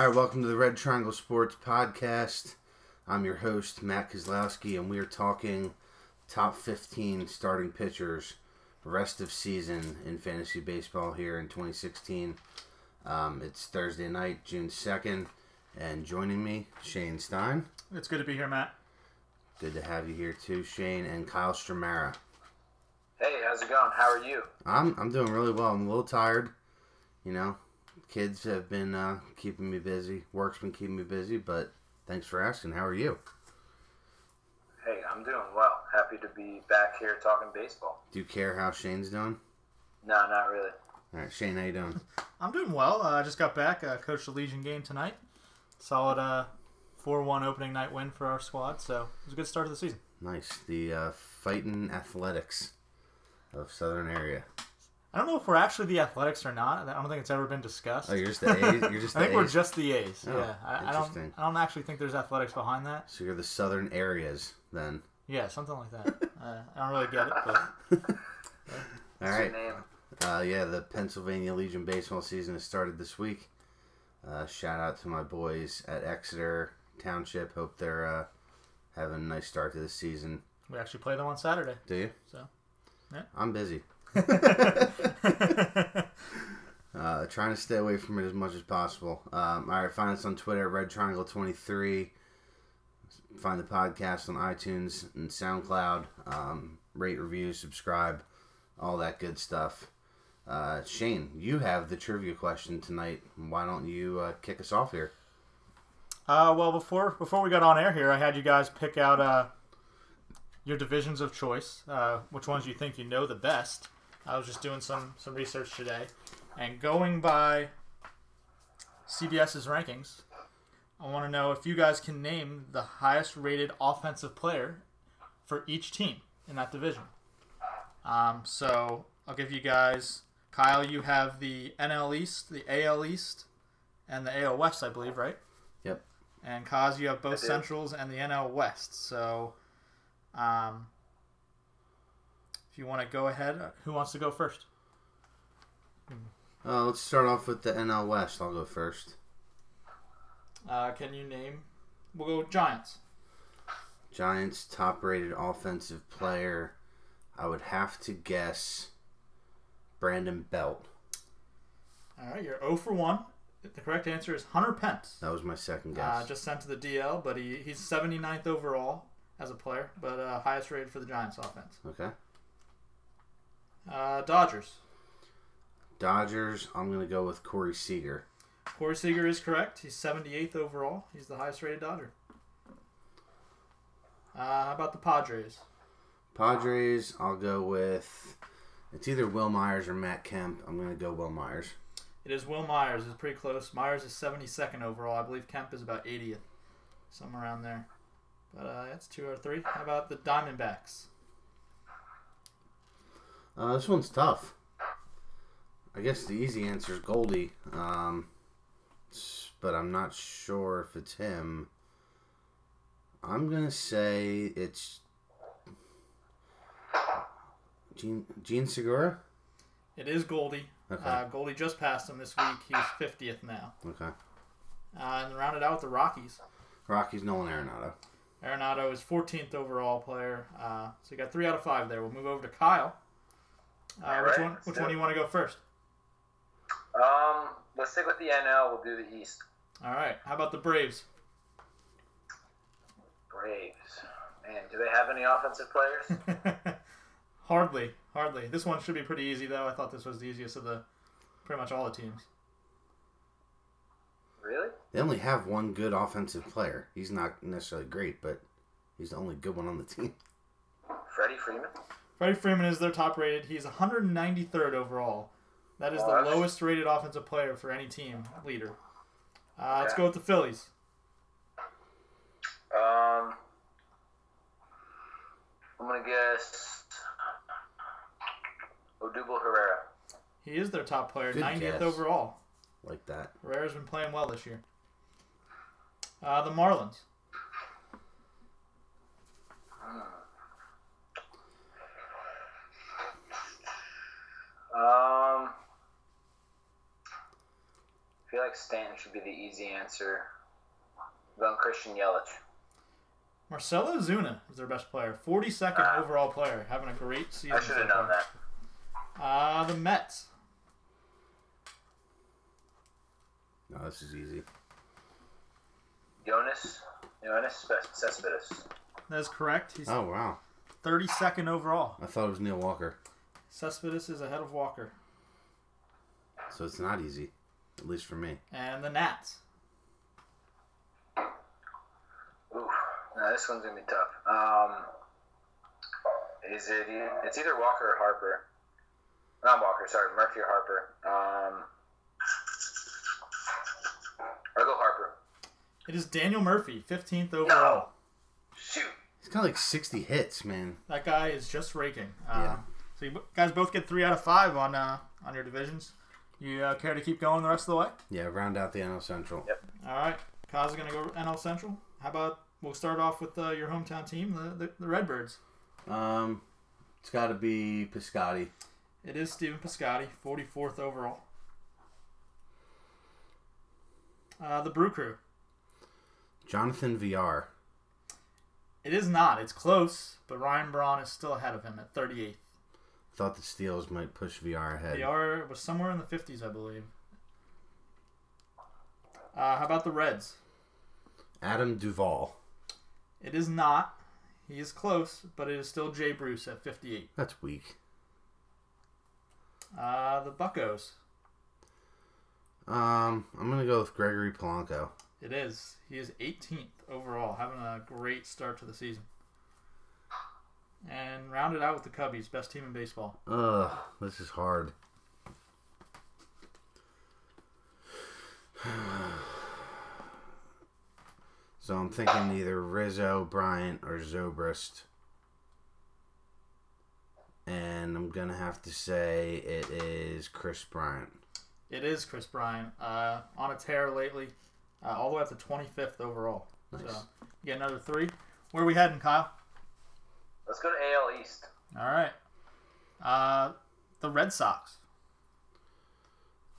All right, welcome to the Red Triangle Sports Podcast. I'm your host, Matt Kozlowski, and we are talking top 15 starting pitchers rest of season in fantasy baseball here in 2016. Um, it's Thursday night, June 2nd, and joining me, Shane Stein. It's good to be here, Matt. Good to have you here too, Shane, and Kyle Stramera. Hey, how's it going? How are you? I'm I'm doing really well. I'm a little tired, you know. Kids have been uh, keeping me busy. Work's been keeping me busy, but thanks for asking. How are you? Hey, I'm doing well. Happy to be back here talking baseball. Do you care how Shane's doing? No, not really. All right, Shane, how you doing? I'm doing well. Uh, I just got back. Uh, coached the Legion game tonight. Solid uh, 4-1 opening night win for our squad. So it was a good start to the season. Nice. The uh, fighting athletics of Southern area. I don't know if we're actually the Athletics or not. I don't think it's ever been discussed. Oh, you're just the A's. You're just I the think we're just the A's. Oh, yeah, I, I don't. I don't actually think there's athletics behind that. So you're the Southern areas then. Yeah, something like that. uh, I don't really get it, but All What's your name? Uh, yeah, the Pennsylvania Legion baseball season has started this week. Uh, shout out to my boys at Exeter Township. Hope they're uh, having a nice start to the season. we actually play them on Saturday. Do you? So, yeah. I'm busy. Uh, trying to stay away from it as much as possible. Um, all right, find us on Twitter, Red Triangle Twenty Three. Find the podcast on iTunes and SoundCloud. Um, rate, review, subscribe, all that good stuff. Uh, Shane, you have the trivia question tonight. Why don't you uh, kick us off here? Uh, well, before before we got on air here, I had you guys pick out uh, your divisions of choice, uh, which ones you think you know the best. I was just doing some some research today, and going by CBS's rankings, I want to know if you guys can name the highest rated offensive player for each team in that division. Um, so I'll give you guys. Kyle, you have the NL East, the AL East, and the AL West, I believe, right? Yep. And Kaz, you have both. Centrals and the NL West. So, um, if you want to go ahead, uh, who wants to go first? Uh, let's start off with the NL West. I'll go first. Uh, can you name? We'll go Giants. Giants top rated offensive player. I would have to guess Brandon Belt. All right, you're 0 for 1. The correct answer is Hunter Pence. That was my second guess. Uh, just sent to the DL, but he, he's 79th overall as a player, but uh, highest rated for the Giants offense. okay. Uh, Dodgers. Dodgers, I'm going to go with Corey Seager. Corey Seager is correct. He's 78th overall. He's the highest rated Dodger. Uh, how about the Padres? Padres, I'll go with. It's either Wil Myers or Matt Kemp. I'm going to go Wil Myers. It is Wil Myers. It's pretty close. Myers is 72nd overall. I believe Kemp is about 80th, somewhere around there. But uh, that's two or three. How about the Diamondbacks? Uh, this one's tough. I guess the easy answer is Goldie, um, but I'm not sure if it's him. I'm gonna say it's Gene Jean Segura. It is Goldie. Okay. Uh, Goldie just passed him this week. He's 50th now. Okay. Uh, and rounded out with the Rockies. Rockies Nolan Arenado. Arenado is 14th overall player. Uh, so you got three out of five there. We'll move over to Kyle. Uh, which right, one? Which do one do you want to go first? Um, let's stick with the NL. We'll do the East. All right. How about the Braves? Braves. Man, do they have any offensive players? hardly, hardly. This one should be pretty easy though. I thought this was the easiest of the pretty much all the teams. really? They only have one good offensive player. He's not necessarily great, but he's the only good one on the team. Freddie Freeman? Freddie Freeman is their top rated. He's 193rd overall. That is the lowest rated offensive player for any team leader. Uh, Let's go with the Phillies. Um, I'm gonna guess Odubel Herrera. He is their top player, Good 90th guess. overall. Like that. Herrera's been playing well this year. Uh, the Marlins. Um, I feel like like Stanton should be the easy answer. Going Christian Yelich. Marcell Ozuna is their best player, 42nd Ah. overall player, having a great season. I should have so known far. that. Uh, the Mets. No, this is easy. Yoenis. Yoenis Cespedes. That is correct. He's Oh wow, 32nd overall. I thought it was Neil Walker. Cespedes is ahead of Walker. So it's not easy, at least for me. And the Nats. Ooh, no, this one's gonna be tough. Um, is it? e- It's either Walker or Harper. Not Walker. Sorry, Murphy or Harper. Um, I'll go Harper. It is Daniel Murphy, 15th overall. Shoot. He's got like 60 hits, man. That guy is just raking. Um, Yeah. So you guys both get three out of five on uh, on your divisions. You uh, care to keep going the rest of the way? Yeah, round out the NL Central. Yep. All right. Kaz is going to go NL Central. How about we'll start off with uh, your hometown team, the, the, the Redbirds. Um, it's got to be Piscotty. It is Stephen Piscotty, 44th overall. Uh, the Brew Crew. Jonathan Villar. It is not. It's close, but Ryan Braun is still ahead of him at 38th. Thought the steals might push Villar ahead. Villar was somewhere in the 50s, I believe. Uh, how about the Reds? Adam Duvall. It is not. He is close, but it is still Jay Bruce at 58. That's weak. Uh, the Buccos. Um, I'm gonna go with Gregory Polanco. It is. He is 18th overall, having a great start to the season. And round it out with the Cubbies, best team in baseball. Ugh, this is hard. So I'm thinking either Rizzo, Bryant, or Zobrist. And I'm gonna have to say it is Kris Bryant. It is Kris Bryant, uh, on a tear lately, uh, all the way up to 25th overall. Nice. So, you get another three. Where are we heading, Kyle? Let's go to AL East. All right. Uh, the Red Sox.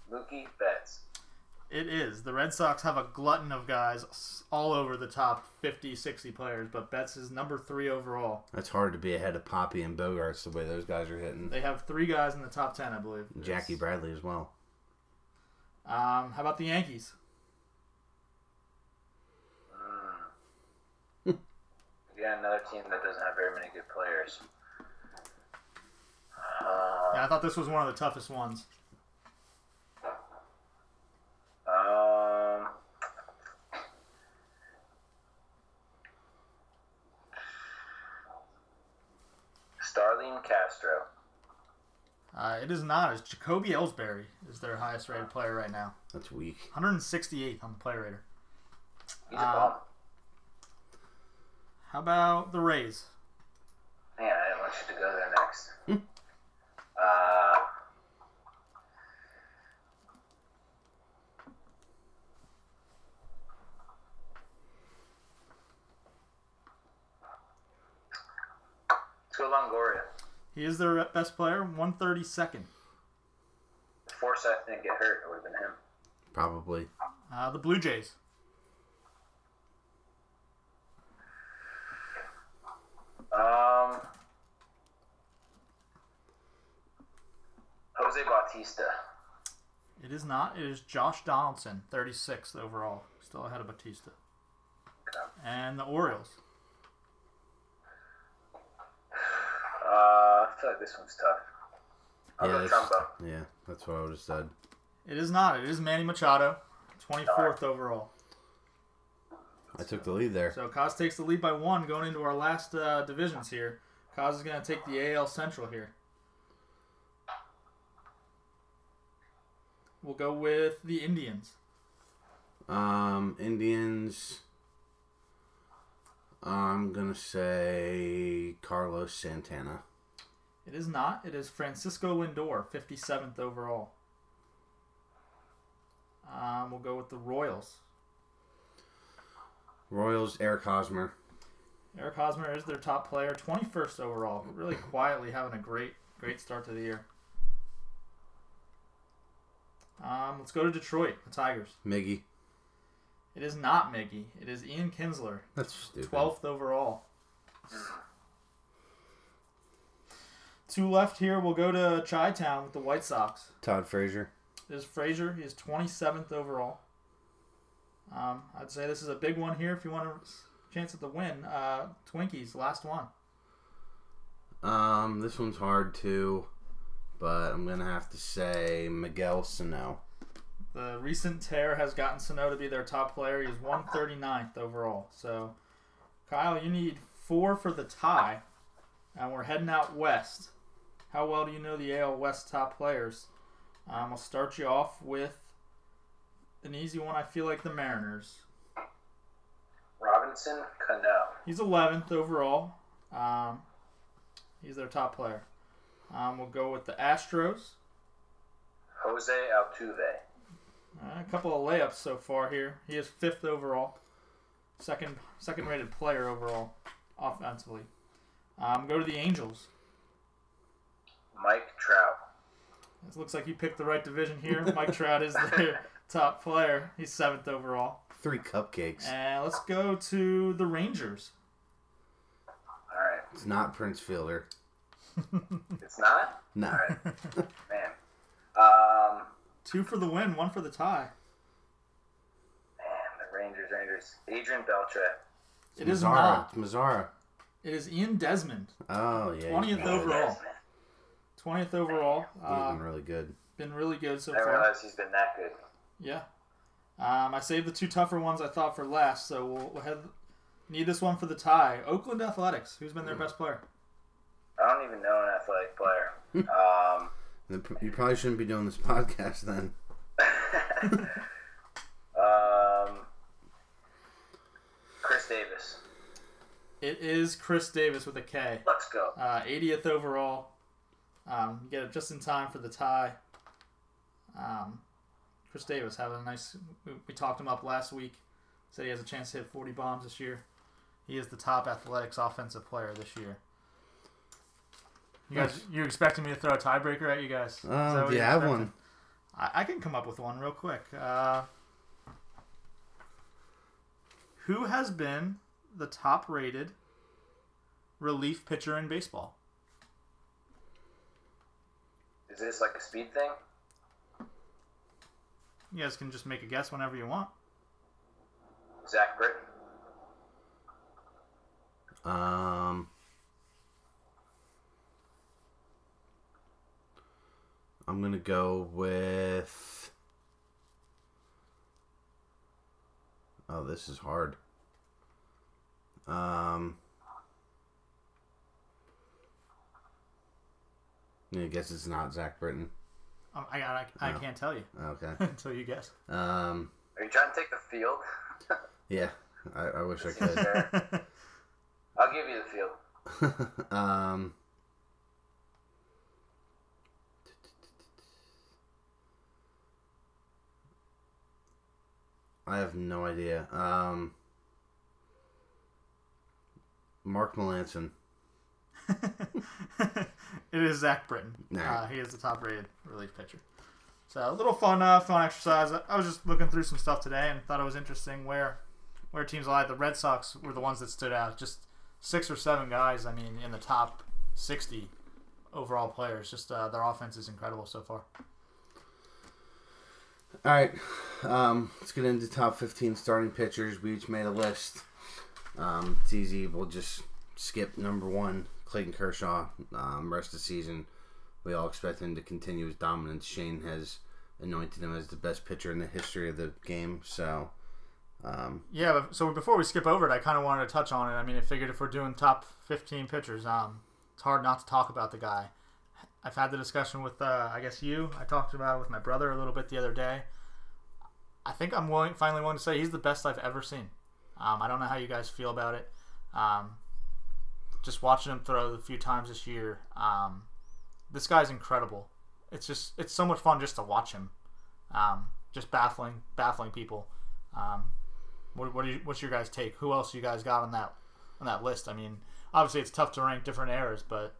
Mookie Betts. It is. The Red Sox have a glutton of guys all over the top 50, 60 players, but Betts is number three overall. That's hard to be ahead of Papi and Bogaerts the way those guys are hitting. They have three guys in the top 10, I believe. Jackie It's- Bradley as well. Um, how about the Yankees? Again, another team that doesn't have very many good players. Uh, Yeah, I thought this was one of the toughest ones. Um, Starlin Castro. Uh, it is not. It's Jacoby Ellsbury is their highest rated player right now. That's weak. 168th on the player rater. He's a Uh, bum. How about the Rays? Man, I didn't want you to go there next. uh, let's go Longoria. He is their best player, 132nd. If Forsythe didn't get hurt, it would have been him. Probably. Uh, the Blue Jays. Um, Jose Bautista. It is not. It is Josh Donaldson, 36th overall. Still ahead of Bautista. Okay. And the Orioles. Uh, I feel like this one's tough. I'll yeah, that's, Trumbo. yeah, that's what I would have said. It is not. It is Manny Machado, 24th overall. I took the lead there. So Kaz takes the lead by one going into our last uh, divisions here. Kaz is going to take the AL Central here. We'll go with the Indians. Um, Indians. I'm gonna say Carlos Santana. It is not. It is Francisco Lindor, 57th overall. Um, we'll go with the Royals. Royals, Eric Hosmer. Eric Hosmer is their top player, 21st overall. Really quietly having a great, great start to the year. Um, let's go to Detroit, the Tigers. Miggy. It is not Miggy. It is Ian Kinsler, That's stupid. 12th overall. Two left here. We'll go to Chi Town with the White Sox. Todd Frazier. It is Frazier. He is 27th overall. Um, I'd say this is a big one here if you want a chance at the win. Uh, Twinkies, last one. Um, this one's hard too, but I'm gonna have to say Miguel Sano. The recent tear has gotten Sano to be their top player. He's 139th overall. So, Kyle, you need four for the tie, and we're heading out west. How well do you know the AL West top players? Um, I'll start you off with an easy one. I feel like the Mariners. Robinson Cano. He's 11th overall. Um, he's their top player. Um, we'll go with the Astros. Jose Altuve. Uh, a couple of layups so far here. He is fifth overall, second second rated player overall, offensively. Um, go to the Angels. Mike Trout. It looks like you picked the right division here. Mike Trout is their top player. He's seventh overall. Three cupcakes. And let's go to the Rangers. All right. It's not Prince Fielder. It's not? No. All right. Man. Um, Two for the win, one for the tie. man, the Rangers, Rangers. Adrian Beltre. It is Mazara. not. It's Mazara. It is Ian Desmond, Oh yeah. 20th he's overall. twentieth overall. He's Uh, been really good. been really good so I didn't far. realize he's been that good. Yeah. Um, I saved the two tougher ones I thought for last, so we'll, we'll head, need this one for the tie. Oakland Athletics. Who's been their best player? I don't even know an athletic player. um, You probably shouldn't be doing this podcast then. um, Khris Davis. It is Khris Davis with a K. Let's go. Uh, 80th overall. Um, you get it just in time for the tie. Um, Khris Davis having a nice. We, we talked him up last week. Said he has a chance to hit 40 bombs this year. He is the top athletics offensive player this year. You guys, Nice. you expecting me to throw a tiebreaker at you guys? Is that Uh, what do you have expecting? one? I, I can come up with one real quick. Uh, who has been the top rated relief pitcher in baseball? Is this like a speed thing? You guys can just make a guess whenever you want. Zach Britton. Um. I'm gonna go with. Oh, this is hard. Um. I guess it's not Zach Britton. Um, I, I, I No. can't tell you Okay. until you guess. Um. Are you trying to take the field? Yeah. I, I wish I This seems could. I'll give you the field. um. I have no idea. Um. Mark Melancon. it is Zach Britton. Nah. Uh, he is the top rated relief pitcher. So a little fun, uh, fun exercise. I was just looking through some stuff today and thought it was interesting where where teams lie. The Red Sox were the ones that stood out. Just six or seven guys. I mean, in the top sixty overall players. Just uh, their offense is incredible so far. All right. Um, let's get into top 15 starting pitchers. We each made a list. Um, it's easy. We'll just skip number one, Clayton Kershaw. Um, rest of the season, we all expect him to continue his dominance. Shane has anointed him as the best pitcher in the history of the game. So, um, Yeah, but, so before we skip over it, I kind of wanted to touch on it. I mean, I figured if we're doing top 15 pitchers, um, it's hard not to talk about the guy. I've had the discussion with, uh, I guess you. I talked about it with my brother a little bit the other day. I think I'm willing, finally willing to say he's the best I've ever seen. Um, I don't know how you guys feel about it. Um, just watching him throw a few times this year, um, this guy's incredible. It's just it's so much fun just to watch him. Um, just baffling, baffling people. Um, what, what you, what's your guys' take? Who else you guys got on that on that list? I mean, obviously it's tough to rank different eras, but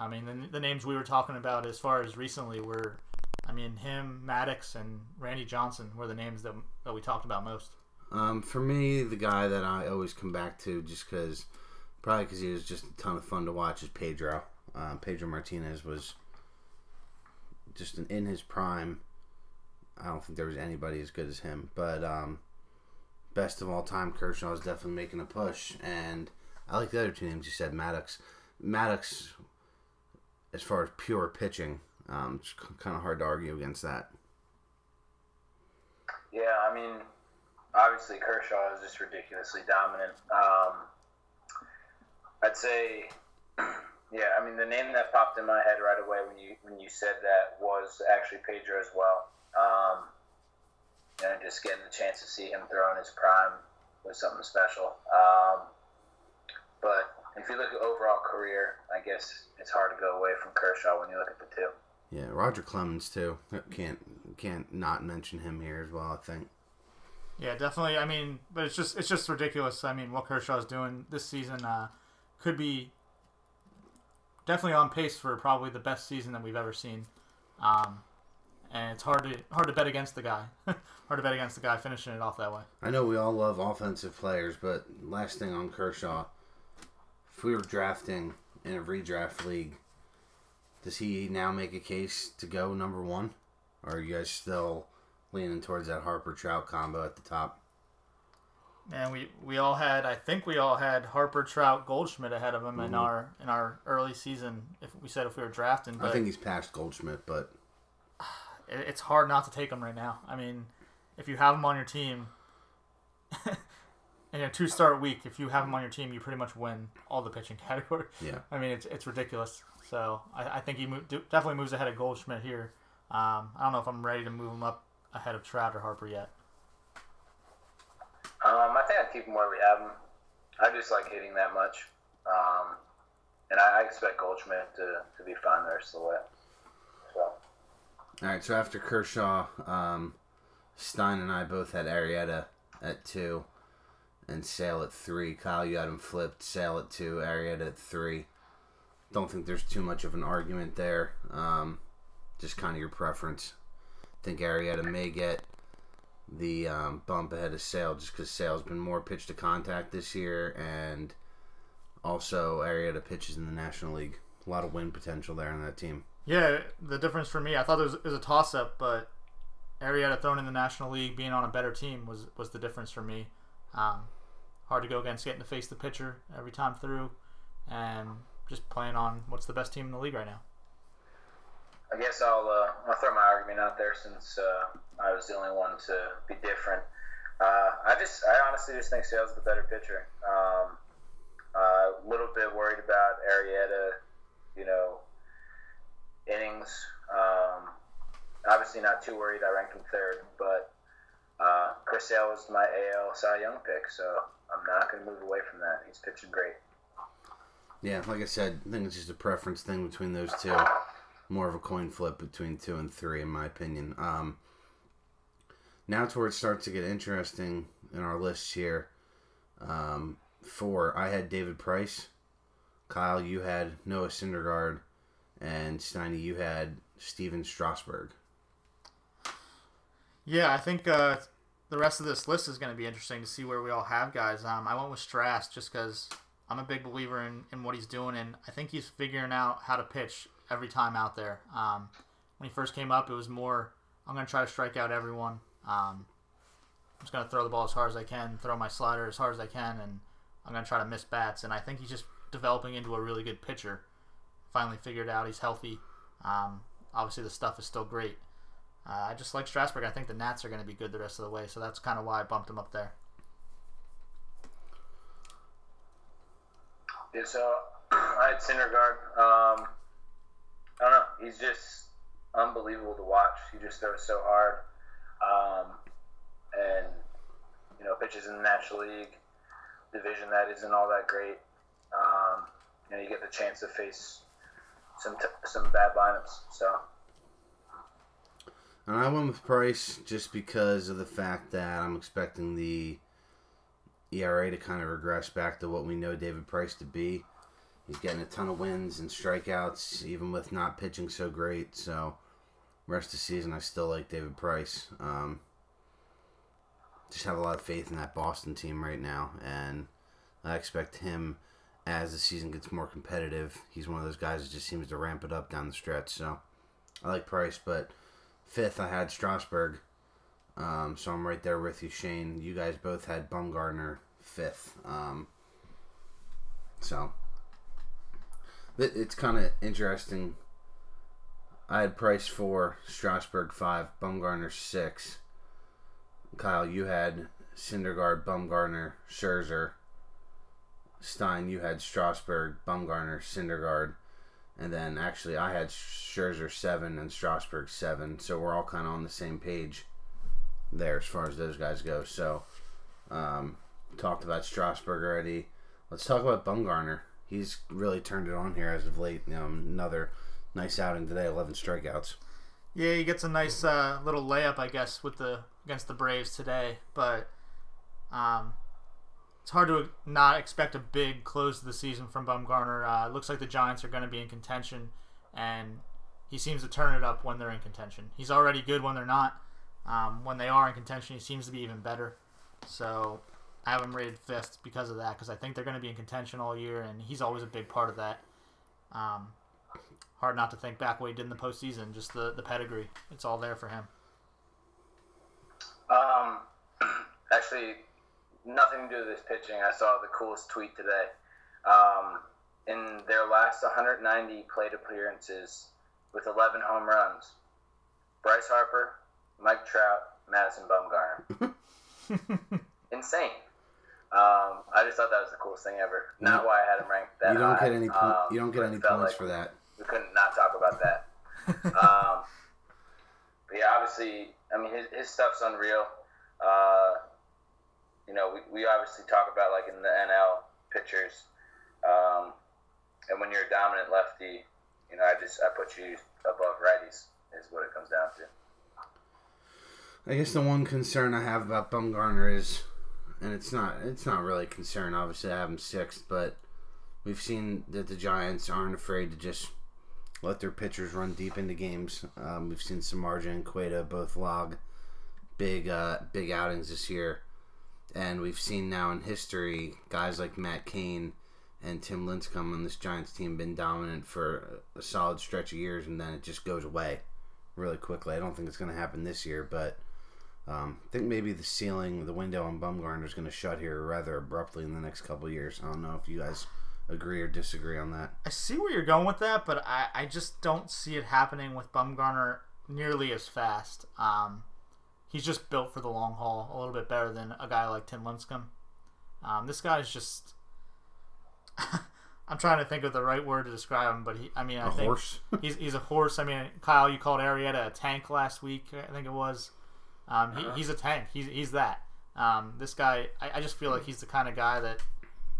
I mean the, the names we were talking about as far as recently were, I mean, him, Maddux, and Randy Johnson were the names that, that we talked about most. Um, for me, the guy that I always come back to, just because, probably because he was just a ton of fun to watch, is Pedro. Um, Pedro Martinez was just an, in his prime. I don't think there was anybody as good as him, but um, best of all time, Kershaw is definitely making a push, and I like the other two names you said, Maddux. Maddux, as far as pure pitching, um, it's kind of hard to argue against that. Yeah, I mean, obviously Kershaw is just ridiculously dominant. Um, I'd say, yeah, I mean, the name that popped in my head right away when you when you said that was actually Pedro as well. Um, and just getting the chance to see him throw in his prime was something special. Um, but if you look at overall career, I guess it's hard to go away from Kershaw when you look at the two. Yeah, Roger Clemens too. Can't can't not mention him here as well. I think. Yeah, definitely. I mean, but it's just it's just ridiculous. I mean, what Kershaw's doing this season uh, could be definitely on pace for probably the best season that we've ever seen. Um, and it's hard to hard to bet against the guy. hard to bet against the guy finishing it off that way. I know we all love offensive players, but last thing on Kershaw, if we were drafting in a redraft league, does he now make a case to go number one, or are you guys still leaning towards that Harper Trout combo at the top? Man, we, we all had I think we all had Harper Trout Goldschmidt ahead of him Mm-hmm. in our in our early season. If we said if we were drafting, but I think he's past Goldschmidt, but it- it's hard not to take him right now. I mean, if you have him on your team, in a two start week, if you have him on your team, you pretty much win all the pitching category. yeah, I mean, it's, it's ridiculous. So I, I think he mo- definitely moves ahead of Goldschmidt here. Um, I don't know if I'm ready to move him up ahead of Trout or Harper yet. Um, I think I'd keep him where we have him. I just like hitting that much. Um, and I, I expect Goldschmidt to, to be fine the rest of the way. So, All right, so after Kershaw, um, Stein and I both had Arrieta at two, and Sale at three. Kyle, you had him flipped. Sale at two, Arrieta at three. Don't think there's too much of an argument there. Um, just kind of your preference. think Arrieta may get the um, bump ahead of Sale just because Sale's been more pitch to contact this year, and also Arrieta pitches in the National League. A lot of win potential there on that team. Yeah, the difference for me, I thought it was, it was a toss up, but Arrieta thrown in the National League, being on a better team was, was the difference for me. Um, hard to go against getting to face the pitcher every time through, and just playing on what's the best team in the league right now. I guess I'll, uh, I'll throw my argument out there since uh, I was the only one to be different. Uh, I just, I honestly just think Sale's the better pitcher. Um, a little bit worried about Arrieta, you know, innings. Um, obviously not too worried. I ranked him third, but uh, Chris Sale was my AL Cy Young pick, so I'm not going to move away from that. He's pitching great. Yeah, like I said, I think it's just a preference thing between those two. More of a coin flip between two and three, in my opinion. Um, now to where it starts to get interesting in our list here. Um, four, I had David Price. Kyle, you had Noah Syndergaard. And Steiny, you had Stephen Strasburg. Yeah, I think uh, the rest of this list is going to be interesting to see where we all have guys. Um, I went with Strass just because I'm a big believer in, in what he's doing, and I think he's figuring out how to pitch every time out there. Um, when he first came up, it was more, I'm going to try to strike out everyone. Um, I'm just going to throw the ball as hard as I can, throw my slider as hard as I can, and I'm going to try to miss bats. And I think he's just developing into a really good pitcher. Finally figured out he's healthy. Um, obviously, the stuff is still great. Uh, I just like Strasburg. I think the Nats are going to be good the rest of the way, so that's kind of why I bumped him up there. Yeah, so I had Syndergaard. Um, I don't know. He's just unbelievable to watch. He just throws so hard, um, and you know pitches in the National League division that isn't all that great. Um, you know, you get the chance to face some t- some bad lineups. So And I went with Price just because of the fact that I'm expecting the ERA to kind of regress back to what we know David Price to be. He's getting a ton of wins and strikeouts, even with not pitching so great. So rest of the season, I still like David Price. Um, just have a lot of faith in that Boston team right now, and I expect him as the season gets more competitive. He's one of those guys that just seems to ramp it up down the stretch. So I like Price, but fifth I had Strasburg. Um, so I'm right there with you, Shane. You guys both had Bumgarner fifth. Um, so it, it's kind of interesting. I had Price four, Strasburg five, Bumgarner six. Kyle, you had Syndergaard, Bumgarner, Scherzer. Stein, you had Strasburg, Bumgarner, Syndergaard, and then actually I had Scherzer seven and Strasburg seven. So we're all kind of on the same page there as far as those guys go. So um, talked about Strasburg already. Let's talk about Bumgarner. He's really turned it on here as of late. You know, another nice outing today, eleven strikeouts. Yeah, he gets a nice uh, little layup, I guess, with the against the Braves today. But um, it's hard to not expect a big close to the season from Bumgarner. Uh, looks like the Giants are going to be in contention, and he seems to turn it up when they're in contention. He's already good when they're not. Um, when they are in contention, he seems to be even better. So I have him rated fifth because of that, because I think they're going to be in contention all year, and he's always a big part of that. Um, hard not to think back what he did in the postseason, just the, the pedigree. It's all there for him. Um, actually, nothing to do with this pitching. I saw the coolest tweet today. Um, in their last 190 plate appearances with 11 home runs, Bryce Harper, Mike Trout, Madison Bumgarner. Insane. Um, I just thought that was the coolest thing ever. Not why I had him ranked that You don't high. get any. Po- um, you don't get any points like for that. We couldn't not talk about that. um, but yeah, obviously, I mean, his, his stuff's unreal. Uh, you know, we, we obviously talk about like in the NL pitchers, um, and when you're a dominant lefty, you know, I just I put you above righties is what it comes down to. I guess the one concern I have about Bumgarner is, and it's not it's not really a concern. Obviously, I have him sixth, but we've seen that the Giants aren't afraid to just let their pitchers run deep into games. Um, we've seen Samardzija and Cueto both log big uh, big outings this year, and we've seen now in history guys like Matt Cain and Tim Lincecum on this Giants team been dominant for a solid stretch of years, and then it just goes away really quickly. I don't think it's going to happen this year, but um, I think maybe the ceiling, the window on Bumgarner is going to shut here rather abruptly in the next couple years. I don't know if you guys agree or disagree on that. I see where you're going with that, but I, I just don't see it happening with Bumgarner nearly as fast. Um, he's just built for the long haul a little bit better than a guy like Tim Lincecum. Um, this guy's just. I'm trying to think of the right word to describe him, but he, I mean, I A think horse. he's, he's a horse. I mean, Kyle, you called Arrieta a tank last week, I think it was. Um, he, he's a tank. He's, he's that. Um, this guy, I, I just feel like he's the kind of guy that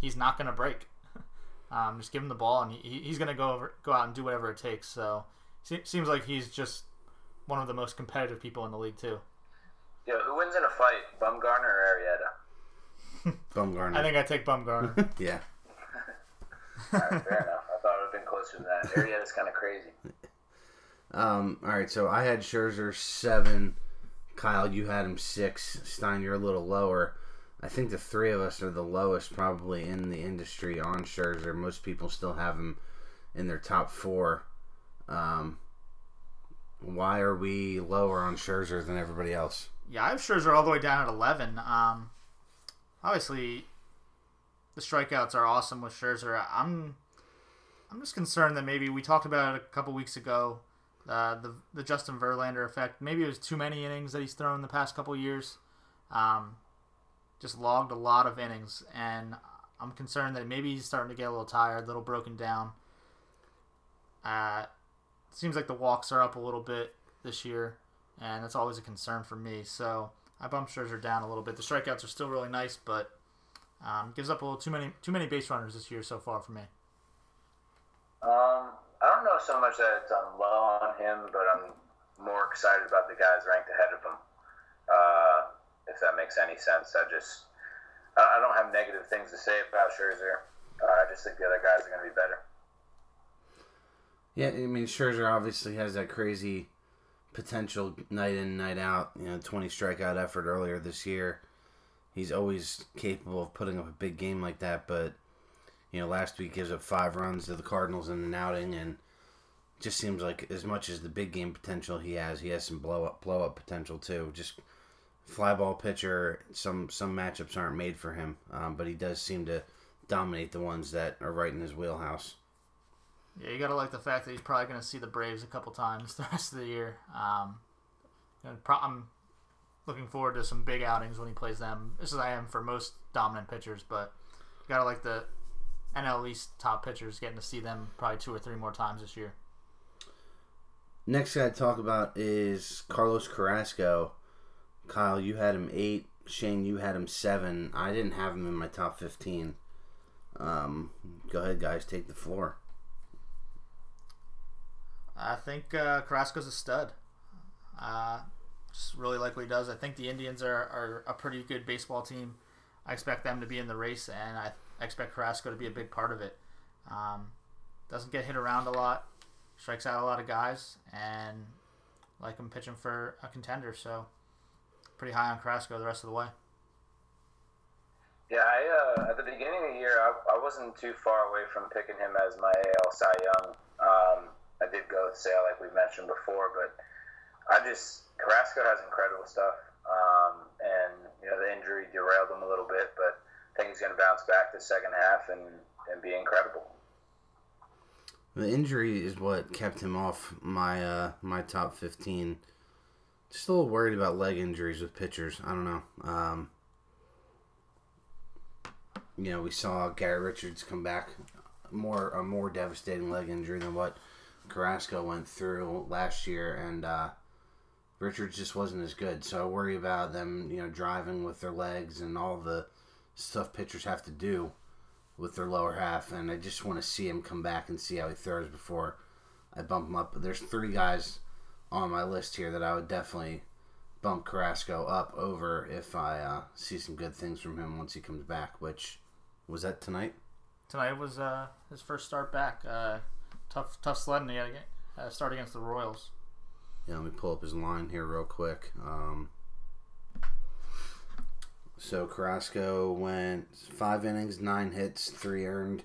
he's not going to break. Um, just give him the ball, and he, he's going to go over, go out and do whatever it takes. So, se- seems like he's just one of the most competitive people in the league too. Yo, who wins in a fight, Bumgarner or Arrieta? Bumgarner. I think I take Bumgarner. yeah. All right, fair enough. I thought it would have been closer than that. Arrieta's kind of crazy. Um, all right, so I had Scherzer seven. Kyle, you had him six. Stein, you're a little lower. I think the three of us are the lowest probably in the industry on Scherzer. Most people still have him in their top four. Um, why are we lower on Scherzer than everybody else? Yeah, I have Scherzer all the way down at 11. Um, obviously, the strikeouts are awesome with Scherzer. I'm, I'm just concerned that maybe we talked about it a couple weeks ago, uh, the the Justin Verlander effect. Maybe it was too many innings that he's thrown the past couple years. Um, just logged a lot of innings, and I'm concerned that maybe he's starting to get a little tired, a little broken down. Uh, seems like the walks are up a little bit this year, and that's always a concern for me. So I bumped Scherzer down a little bit. The strikeouts are still really nice, but um, gives up a little too many too many base runners this year so far for me. Um, I don't know so much that it's on low on him, but I'm more excited about the guys ranked ahead of him. Uh, if that makes any sense, I just I I don't have negative things to say about Scherzer. Uh, I just think the other guys are going to be better. Yeah, I mean Scherzer obviously has that crazy potential night in, night out. You know, 20 strikeout effort earlier this year. He's always capable of putting up a big game like that, but you know, last week gives up five runs to the Cardinals in an outing, and just seems like as much as the big game potential he has, he has some blow up blow up potential too. Just fly ball pitcher. Some some matchups aren't made for him, um, but he does seem to dominate the ones that are right in his wheelhouse. Yeah, you gotta like the fact that he's probably gonna see the Braves a couple times the rest of the year. Um, pro- I'm looking forward to some big outings when he plays them, just as I am for most dominant pitchers. But gotta like the NL East top pitchers getting to see them probably two or three more times this year. Next guy to talk about is Carlos Carrasco. Kyle, you had him eight. Shane, you had him seven. I didn't have him in my top fifteen. Um, go ahead, guys, take the floor. I think uh, Carrasco's a stud. Uh, just really like what he does. I think the Indians are, are a pretty good baseball team. I expect them to be in the race, and I, I expect Carrasco to be a big part of it. Um, doesn't get hit around a lot, strikes out a lot of guys, and like him pitching for a contender. So pretty high on Carrasco the rest of the way. Yeah, I, uh, at the beginning of the year, I, I wasn't too far away from picking him as my AL Cy Young. Um, I did go with Sale, like we mentioned before, but I just Carrasco has incredible stuff, um, and you know the injury derailed him a little bit, but I think he's going to bounce back the second half and, and be incredible. The injury is what kept him off my uh, my top fifteen. Just a little worried about leg injuries with pitchers. I don't know. Um, you know, we saw Garrett Richards come back more a more devastating leg injury than what Carrasco went through last year, and uh, Richards just wasn't as good. So I worry about them, you know, driving with their legs and all the stuff pitchers have to do with their lower half, and I just want to see him come back and see how he throws before I bump him up. But there's three guys on my list here that I would definitely bump Carrasco up over if I uh, see some good things from him once he comes back. Which was that tonight? Tonight was uh, his first start back. Uh, tough, tough sledding. To uh, start against the Royals. Yeah, let me pull up his line here real quick. Um, so Carrasco went five innings, nine hits, three earned,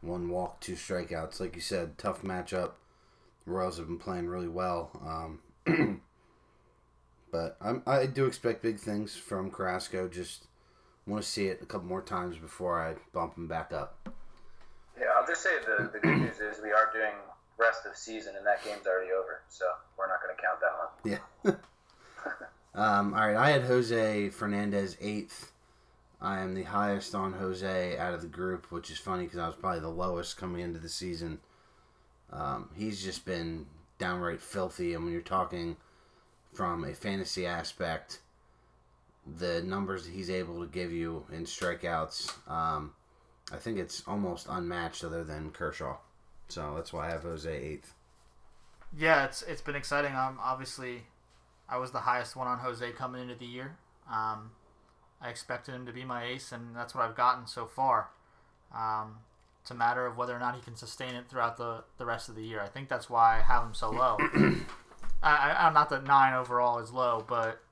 one walk, two strikeouts. Like you said, tough matchup. Royals have been playing really well. Um, but I'm, I do expect big things from Carrasco. Just want to see it a couple more times before I bump him back up. I'll just say the, the good news is we are doing rest of season, and that game's already over, so we're not going to count that one. Yeah. um, all right, I had Jose Fernandez eighth. I am the highest on Jose out of the group, which is funny because I was probably the lowest coming into the season. Um, he's just been downright filthy, and when you're talking from a fantasy aspect, the numbers he's able to give you in strikeouts, um, I think it's almost unmatched other than Kershaw. So that's why I have Jose eighth. Yeah, it's it's been exciting. Um, obviously, I was the highest one on Jose coming into the year. Um, I expected him to be my ace, and that's what I've gotten so far. Um, it's a matter of whether or not he can sustain it throughout the, the rest of the year. I think that's why I have him so low. I, I, not that nine overall is low, but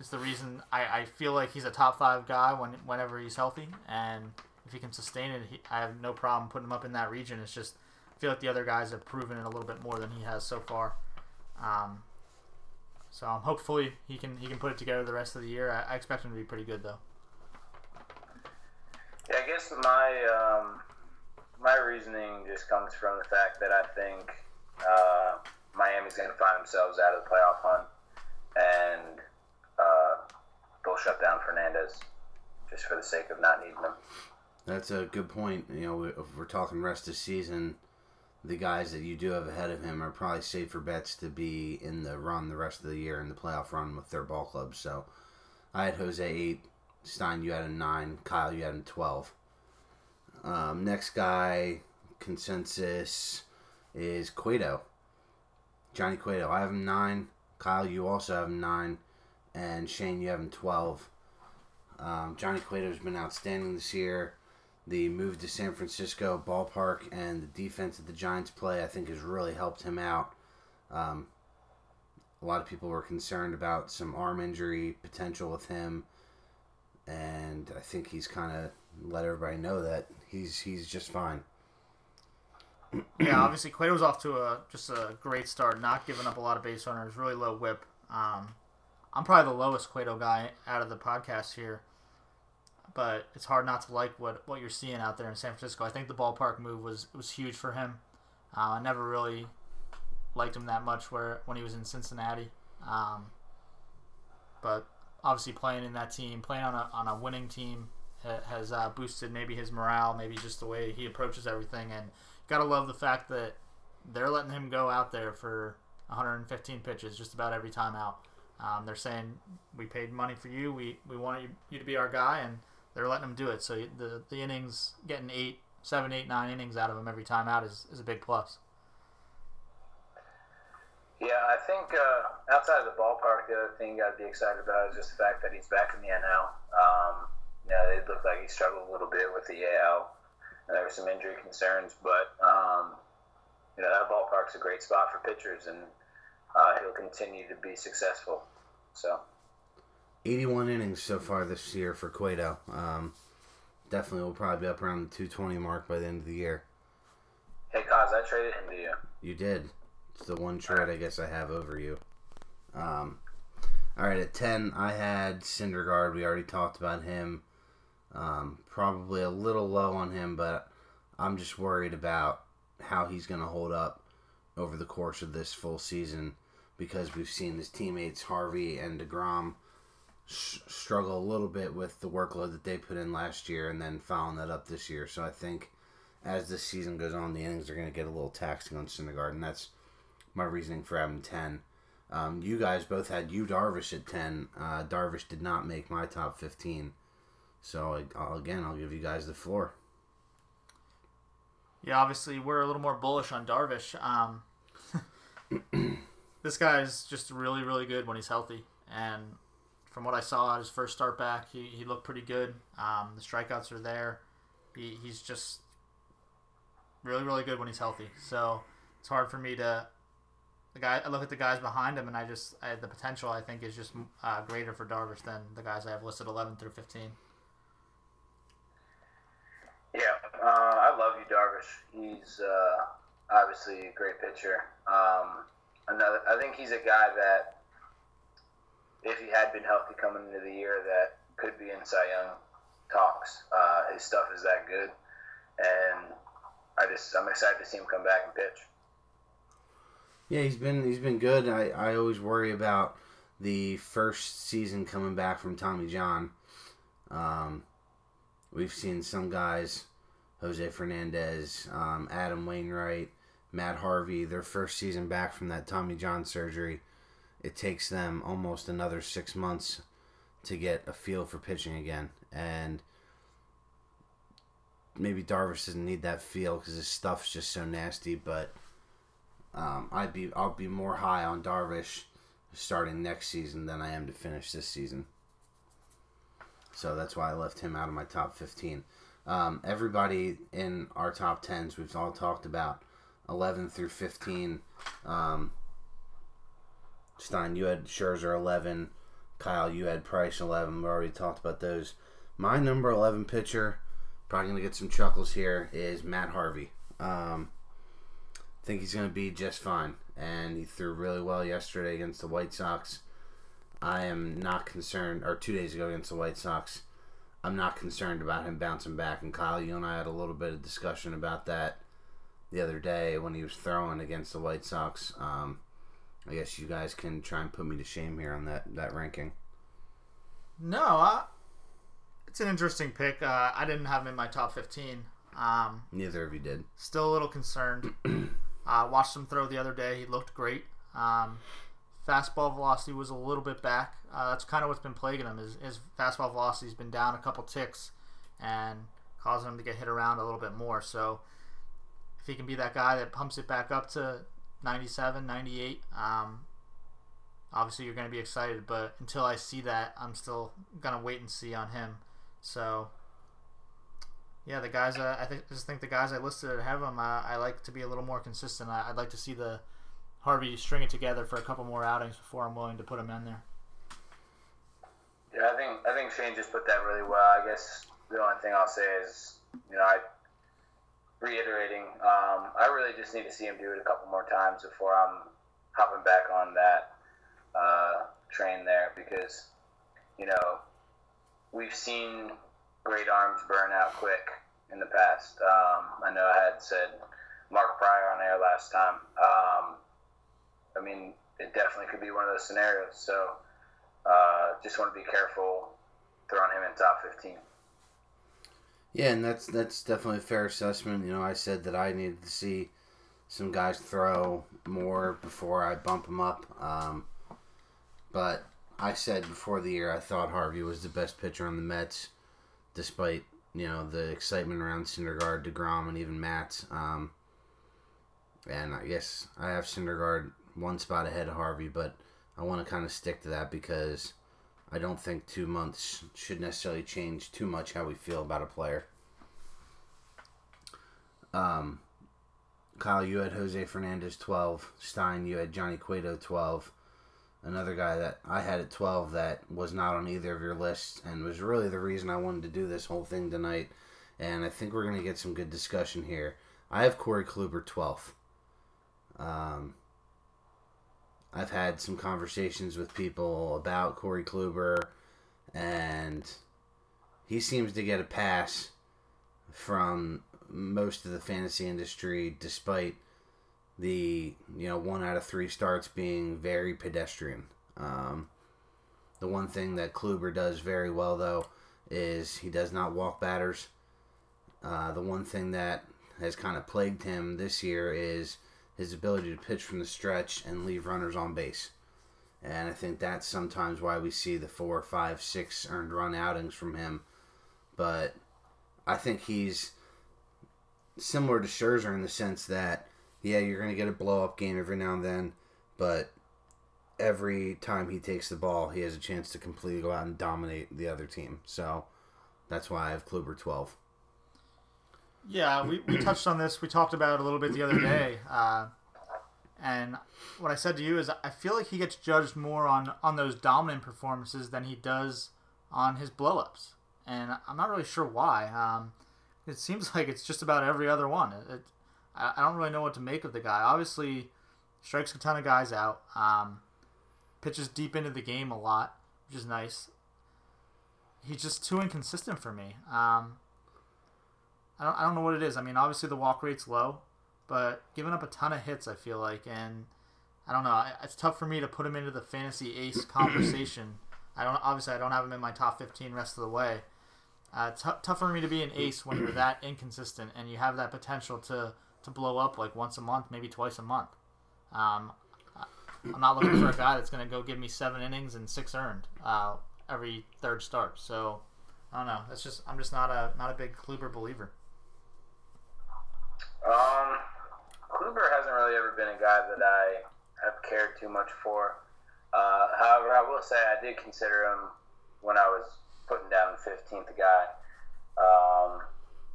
it's the reason I, I feel like he's a top five guy when whenever he's healthy, and if he can sustain it, he, I have no problem putting him up in that region. It's just I feel like the other guys have proven it a little bit more than he has so far. Um, so um, hopefully he can he can put it together the rest of the year. I, I expect him to be pretty good though. Yeah, I guess my um, my reasoning just comes from the fact that I think uh, Miami's going to find themselves out of the playoff hunt, and they'll shut down Fernandez just for the sake of not needing him. That's a good point. You know, if we're talking rest of season, the guys that you do have ahead of him are probably safer bets to be in the run the rest of the year in the playoff run with their ball clubs. So I had Jose eight, Stein you had a nine, Kyle you had a twelve. Um, next guy consensus is Cueto. Johnny Cueto. I have him nine. Kyle, you also have him nine, and Shane, you have him twelve. Um, Johnny Cueto's been outstanding this year. The move to San Francisco ballpark and the defense that the Giants play, I think, has really helped him out. Um, a lot of people were concerned about some arm injury potential with him, and I think he's kind of let everybody know that he's he's just fine. yeah, obviously Cueto's off to a just a great start, not giving up a lot of base runners, really low whip. Um, I'm probably the lowest Cueto guy out of the podcast here, but it's hard not to like what, what you're seeing out there in San Francisco. I think the ballpark move was was huge for him. Uh, I never really liked him that much where when he was in Cincinnati, um, but obviously playing in that team, playing on a on a winning team, ha- has uh, boosted maybe his morale, maybe just the way he approaches everything, and gotta love the fact that they're letting him go out there for 115 pitches just about every time out. Um, they're saying we paid money for you, we we want you, you to be our guy, and they're letting him do it. So the the innings, getting eight, seven, eight, nine innings out of him every time out is, is a big plus. Yeah, I think uh, outside of the ballpark, the other thing to be excited about is just the fact that he's back in the NL. Um, you know, it looked like he struggled a little bit with the AL. And there were some injury concerns, but um, you know that ballpark's a great spot for pitchers, and uh, he'll continue to be successful. So. 81 innings so far this year for Cueto. Um, definitely will probably be up around the 220 mark by the end of the year. Hey, Kaz, I traded him to you. You did. It's the one trade I guess I have over you. Um, all right, at 10, I had Syndergaard. We already talked about him. Um, probably a little low on him, but I'm just worried about how he's going to hold up over the course of this full season because we've seen his teammates Harvey and DeGrom sh- struggle a little bit with the workload that they put in last year and then following that up this year. So I think as this season goes on, the innings are going to get a little taxing on Syndergaard, and that's my reasoning for having 10. Um, you guys both had you Darvish at 10. Uh, Darvish did not make my top 15. So I'll, again, I'll give you guys the floor. Yeah, obviously we're a little more bullish on Darvish. Um, this guy's just really, really good when he's healthy, and from what I saw at his first start back, he, he looked pretty good. Um, the strikeouts are there. He, he's just really, really good when he's healthy. So it's hard for me to. The guy, I look at the guys behind him, and I just I, the potential I think is just uh, greater for Darvish than the guys I have listed 11 through 15. Yeah, uh, I love you, Darvish. He's uh, obviously a great pitcher. Um, another, I think he's a guy that, if he had been healthy coming into the year, that could be in Cy Young talks. Uh, his stuff is that good, and I just I'm excited to see him come back and pitch. Yeah, he's been he's been good. I, I always worry about the first season coming back from Tommy John. Um, we've seen some guys, Jose Fernandez, um, Adam Wainwright, Matt Harvey, their first season back from that Tommy John surgery. It takes them almost another six months to get a feel for pitching again, and maybe Darvish doesn't need that feel because his stuff's just so nasty, but. Um, I'd be I'll be more high on Darvish starting next season than I am to finish this season. So that's why I left him out of my top fifteen. Um, everybody in our top tens we've all talked about eleven through fifteen. Um, Stein, you had Scherzer eleven. Kyle, you had Price eleven. We already talked about those. My number eleven pitcher, probably gonna get some chuckles here, is Matt Harvey. Um, I think he's going to be just fine. And he threw really well yesterday against the White Sox. I am not concerned, or two days ago against the White Sox. I'm not concerned about him bouncing back. And Kyle, you and I had a little bit of discussion about that the other day when he was throwing against the White Sox. Um, I guess you guys can try and put me to shame here on that, that ranking. No, I, it's an interesting pick. Uh, I didn't have him in my top 15. Um, Neither of you did. Still a little concerned. Uh, watched him throw the other day. He looked great. Um, fastball velocity was a little bit back. Uh, that's kind of what's been plaguing him. His, his fastball velocity's been down a couple ticks and causing him to get hit around a little bit more. So if he can be that guy that pumps it back up to 97, 98, um, obviously you're going to be excited. But until I see that, I'm still going to wait and see on him. So yeah, the guys. Uh, I just think the guys I listed ahead of him. Uh, I like to be a little more consistent. I, would like to see the Harvey string it together for a couple more outings before I'm willing to put him in there. Yeah, I think I think Shane just put that really well. I guess the only thing I'll say is, you know, I reiterating, um, I really just need to see him do it a couple more times before I'm hopping back on that uh, train there because, you know, we've seen great arms burn out quick in the past. Um, I know I had said Mark Prior on air last time. Um, I mean, it definitely could be one of those scenarios. So uh, just want to be careful throwing him in top 15. Yeah, and that's that's definitely a fair assessment. You know, I said that I needed to see some guys throw more before I bump them up. Um, but I said before the year I thought Harvey was the best pitcher on the Mets, despite you know the excitement around Syndergaard, Degrom, and even Matz. Um, and I guess I have Syndergaard one spot ahead of Harvey, but I want to kind of stick to that because I don't think two months should necessarily change too much how we feel about a player. Um, Kyle, you had Jose Fernandez 12. Stein, you had Johnny Cueto 12. Another guy that I had at 12 that was not on either of your lists and was really the reason I wanted to do this whole thing tonight. And I think we're going to get some good discussion here. I have Corey Kluber 12th. Um, I've had some conversations with people about Corey Kluber, and he seems to get a pass from most of the fantasy industry, despite the you know one out of three starts being very pedestrian. Um, the one thing that Kluber does very well, though, is he does not walk batters. Uh, the one thing that has kind of plagued him this year is his ability to pitch from the stretch and leave runners on base. And I think that's sometimes why we see the four, five, six earned run outings from him. But I think he's similar to Scherzer in the sense that, yeah, you're going to get a blow up game every now and then, but every time he takes the ball, he has a chance to completely go out and dominate the other team. So that's why I have Kluber 12. Yeah, we, we touched on this. We talked about it a little bit the other day. Uh, and what I said to you is I feel like he gets judged more on, on those dominant performances than he does on his blowups. And I'm not really sure why. Um, it seems like it's just about every other one. It, it, I, I don't really know what to make of the guy. Obviously, strikes a ton of guys out. Um, pitches deep into the game a lot, which is nice. He's just too inconsistent for me. Um, I don't, I don't know what it is. I mean, obviously the walk rate's low, but giving up a ton of hits, I feel like, and I don't know. It's tough for me to put him into the fantasy ace conversation. I don't obviously I don't have him in my top 15 rest of the way. Uh, t- tough for me to be an ace when you're that inconsistent and you have that potential to to blow up like once a month, maybe twice a month. Um, I'm not looking for a guy that's going to go give me seven innings and six earned uh, every third start. So I don't know. That's just I'm just not a not a big Kluber believer. Um, Kluber hasn't really ever been a guy that I have cared too much for. Uh, however, I will say I did consider him when I was putting down the 15th guy. Um,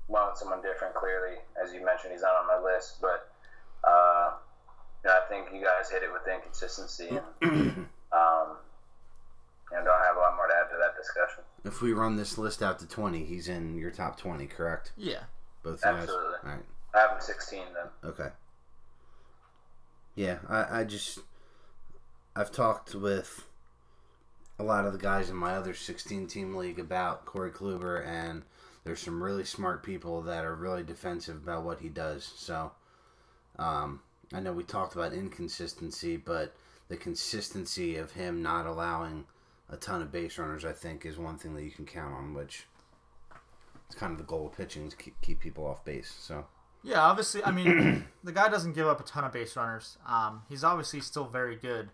went with someone different, clearly. As you mentioned, he's not on my list, but uh, you know, I think you guys hit it with inconsistency. And, um, and don't have a lot more to add to that discussion. If we run this list out to 20, he's in your top 20, correct? Yeah. Both guys? Absolutely. All right. I have him 16 then. Okay. Yeah, I, I just I've talked with a lot of the guys in my other 16 team league about Corey Kluber, and there's some really smart people that are really defensive about what he does. So, um, I know we talked about inconsistency, but the consistency of him not allowing a ton of base runners, I think, is one thing that you can count on, which it's kind of the goal of pitching is keep, keep people off base. So. Yeah, obviously, I mean, the guy doesn't give up a ton of base runners. Um, he's obviously still very good.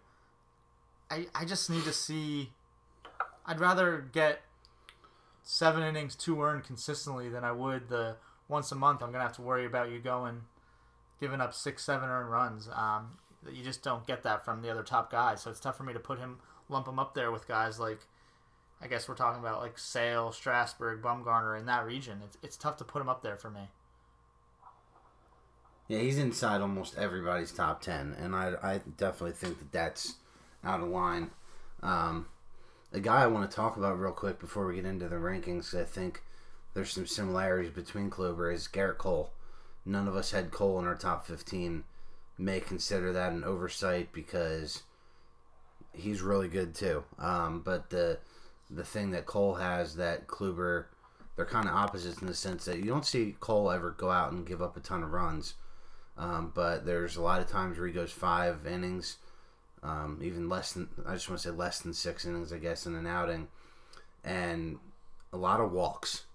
I, I just need to see. I'd rather get seven innings, two earned consistently than I would the once a month. I'm gonna have to worry about you going, giving up six, seven earned runs. Um, you just don't get that from the other top guys. So it's tough for me to put him, lump him up there with guys like, I guess we're talking about like Sale, Strasburg, Bumgarner in that region. It's it's tough to put him up there for me. Yeah, he's inside almost everybody's top ten, and I, I definitely think that that's out of line. Um, a guy I want to talk about real quick before we get into the rankings, I think there's some similarities between Kluber is Gerrit Cole. None of us had Cole in our top 15. May consider that an oversight because he's really good too. Um, but the the thing that Cole has that Kluber, they're kind of opposites in the sense that you don't see Cole ever go out and give up a ton of runs. Um, but there's a lot of times where he goes five innings, um, even less than I just want to say less than six innings, I guess, in an outing, and a lot of walks.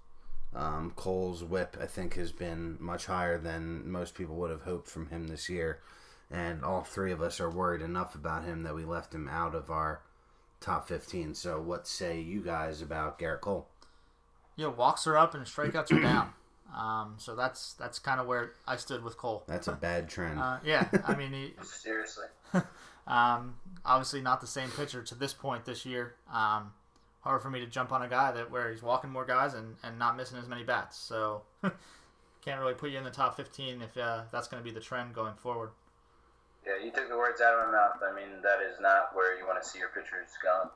Um, Cole's whip, I think, has been much higher than most people would have hoped from him this year, and all three of us are worried enough about him that we left him out of our top 15. So, what say you guys about Gerrit Cole? Yeah, walks are up and strikeouts are down. Um, so that's that's kind of where I stood with Cole. That's a bad trend. Uh, yeah, I mean, he, Seriously. um, obviously not the same pitcher to this point this year. Um, hard for me to jump on a guy that where he's walking more guys and, and not missing as many bats. So can't really put you in the top 15 if uh, that's going to be the trend going forward. Yeah, you took the words out of my mouth. I mean, that is not where you want to see your pitchers going.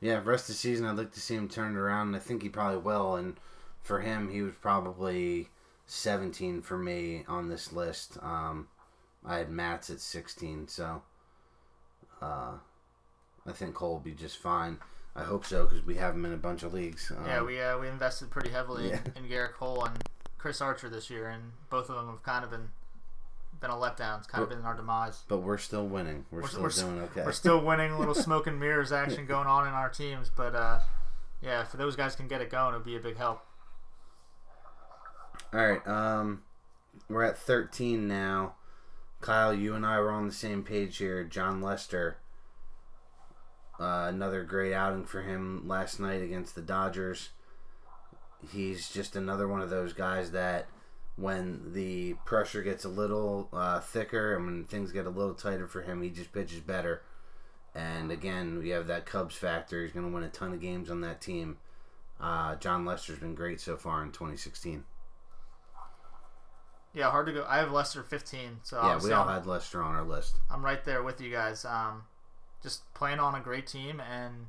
Yeah, rest of the season, I'd like to see him turned around, I think he probably will. And for him, he was probably 17 for me on this list. Um, I had Matz at 16, so uh, I think Cole will be just fine. I hope so because we have him in a bunch of leagues. Um, yeah, we uh, we invested pretty heavily Yeah. in, Gerrit Cole and Chris Archer this year, and both of them have kind of been been a letdown. It's kind of been our demise. but we're still winning. We're, We're- still we're doing okay. We're still winning, a little smoke and mirrors action going on in our teams, but uh, yeah, if those guys can get it going, it would be a big help. All right, um, we're at 13 now. Kyle, you and I were on the same page here. Jon Lester, uh, another great outing for him last night against the Dodgers. He's just another one of those guys that when the pressure gets a little uh, thicker and when things get a little tighter for him, he just pitches better. And again, we have that Cubs factor. He's going to win a ton of games on that team. Uh, Jon Lester's been great so far in 2016. Yeah, hard to go. I have Lester 15, so Yeah, we all I'm, had Lester on our list. I'm right there with you guys. Um, just playing on a great team, and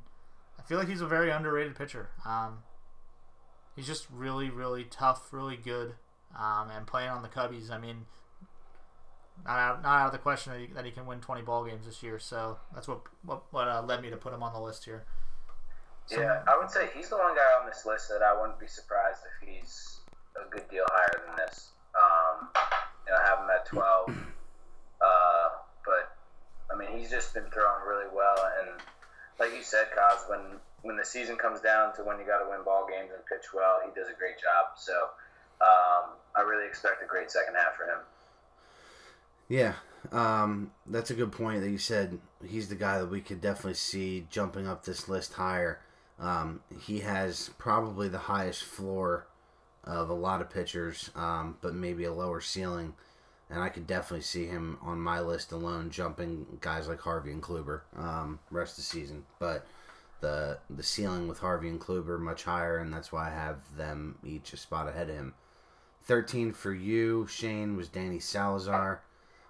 I feel like he's a very underrated pitcher. Um, he's just really, really tough, really good, um, and playing on the Cubbies. I mean, not out, not out of the question that he, that he can win 20 ball games this year. So that's what what, what uh, led me to put him on the list here. So- Yeah, I would say he's the one guy on this list that I wouldn't be surprised if he's a good deal higher than this. Um, know, I have him at 12. Uh, but, I mean, he's just been throwing really well. And like you said, Cos, when, when the season comes down to when you got to win ball games and pitch well, he does a great job. So um, I really expect a great second half for him. Yeah, um, that's a good point that you said. He's the guy that we could definitely see jumping up this list higher. Um, he has probably the highest floor of a lot of pitchers, um, but maybe a lower ceiling. And I could definitely see him on my list alone, jumping guys like Harvey and Kluber um, rest of the season. But the the ceiling with Harvey and Kluber much higher, and that's why I have them each a spot ahead of him. Thirteen for you, Shane, was Danny Salazar.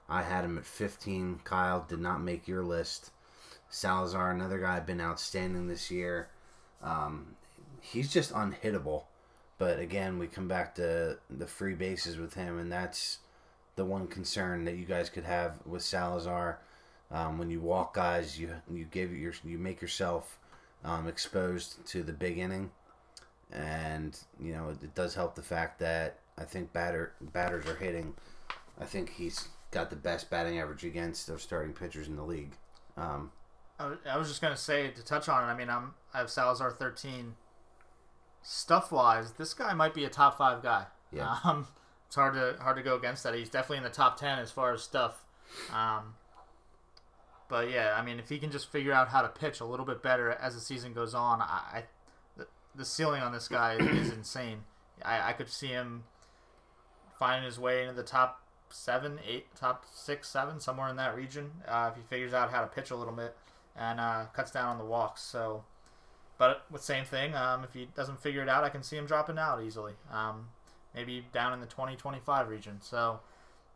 I had him at 15. Kyle did not make your list. Salazar, another guy, been outstanding this year. Um, he's just unhittable. But again, we come back to the free bases with him, and that's the one concern that you guys could have with Salazar. Um, when you walk guys, you you give your you make yourself um, exposed to the big inning, and you know it, it does help the fact that I think batter batters are hitting. I think he's got the best batting average against those starting pitchers in the league. Um, I was- just gonna say to touch on it. I mean, I'm I have Salazar 13. Stuff wise, this guy might be a top five guy. Yeah. Um, it's hard to hard to go against that. He's definitely in the top ten as far as stuff. Um, but yeah, I mean, if he can just figure out how to pitch a little bit better as the season goes on, I, I the, ceiling on this guy is insane. I, I could see him finding his way into the top seven, eight, top six, seven, somewhere in that region uh, if he figures out how to pitch a little bit and uh, cuts down on the walks. So, but with same thing, um, if he doesn't figure it out, I can see him dropping out easily. Um, maybe down in the 2025 region. So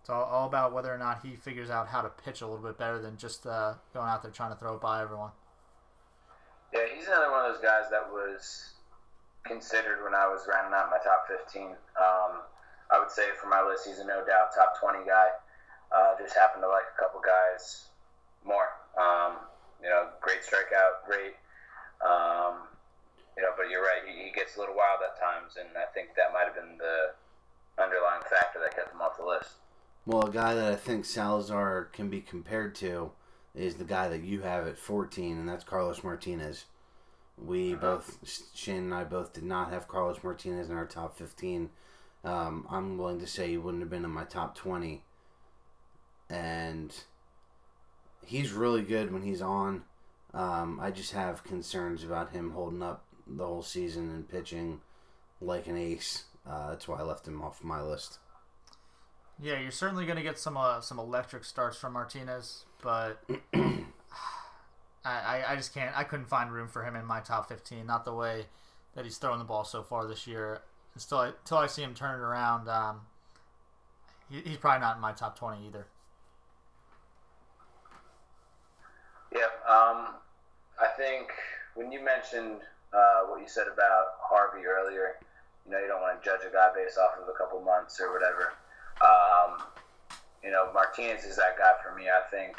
it's all, all about whether or not he figures out how to pitch a little bit better than just uh, going out there trying to throw it by everyone. Yeah, he's another one of those guys that was considered when I was rounding out my top 15. Um, I would say for my list, he's a no doubt top 20 guy. Uh, just happened to like a couple guys more. Um, you know, great strikeout rate. Um, you know, but you're right. He, he gets a little wild at times, and I think that might have been the underlying factor that kept him off the list. Well, a guy that I think Salazar can be compared to is the guy that you have at 14, and that's Carlos Martinez. We Uh-huh. both, Shane and I both did not have Carlos Martinez in our top 15. Um, I'm willing to say he wouldn't have been in my top 20. And he's really good when he's on. Um, I just have concerns about him holding up the whole season and pitching like an ace. Uh, that's why I left him off my list. Yeah, you're certainly going to get some uh, some electric starts from Martinez, but I, I I just can't. I couldn't find room for him in my top 15. Not the way that he's throwing the ball so far this year. Until I, until I see him turn it around, um, he, he's probably not in my top 20 either. Yeah, um, I think when you mentioned uh, what you said about Harvey earlier, you know, you don't want to judge a guy based off of a couple months or whatever. Um, you know, Martinez is that guy for me. I think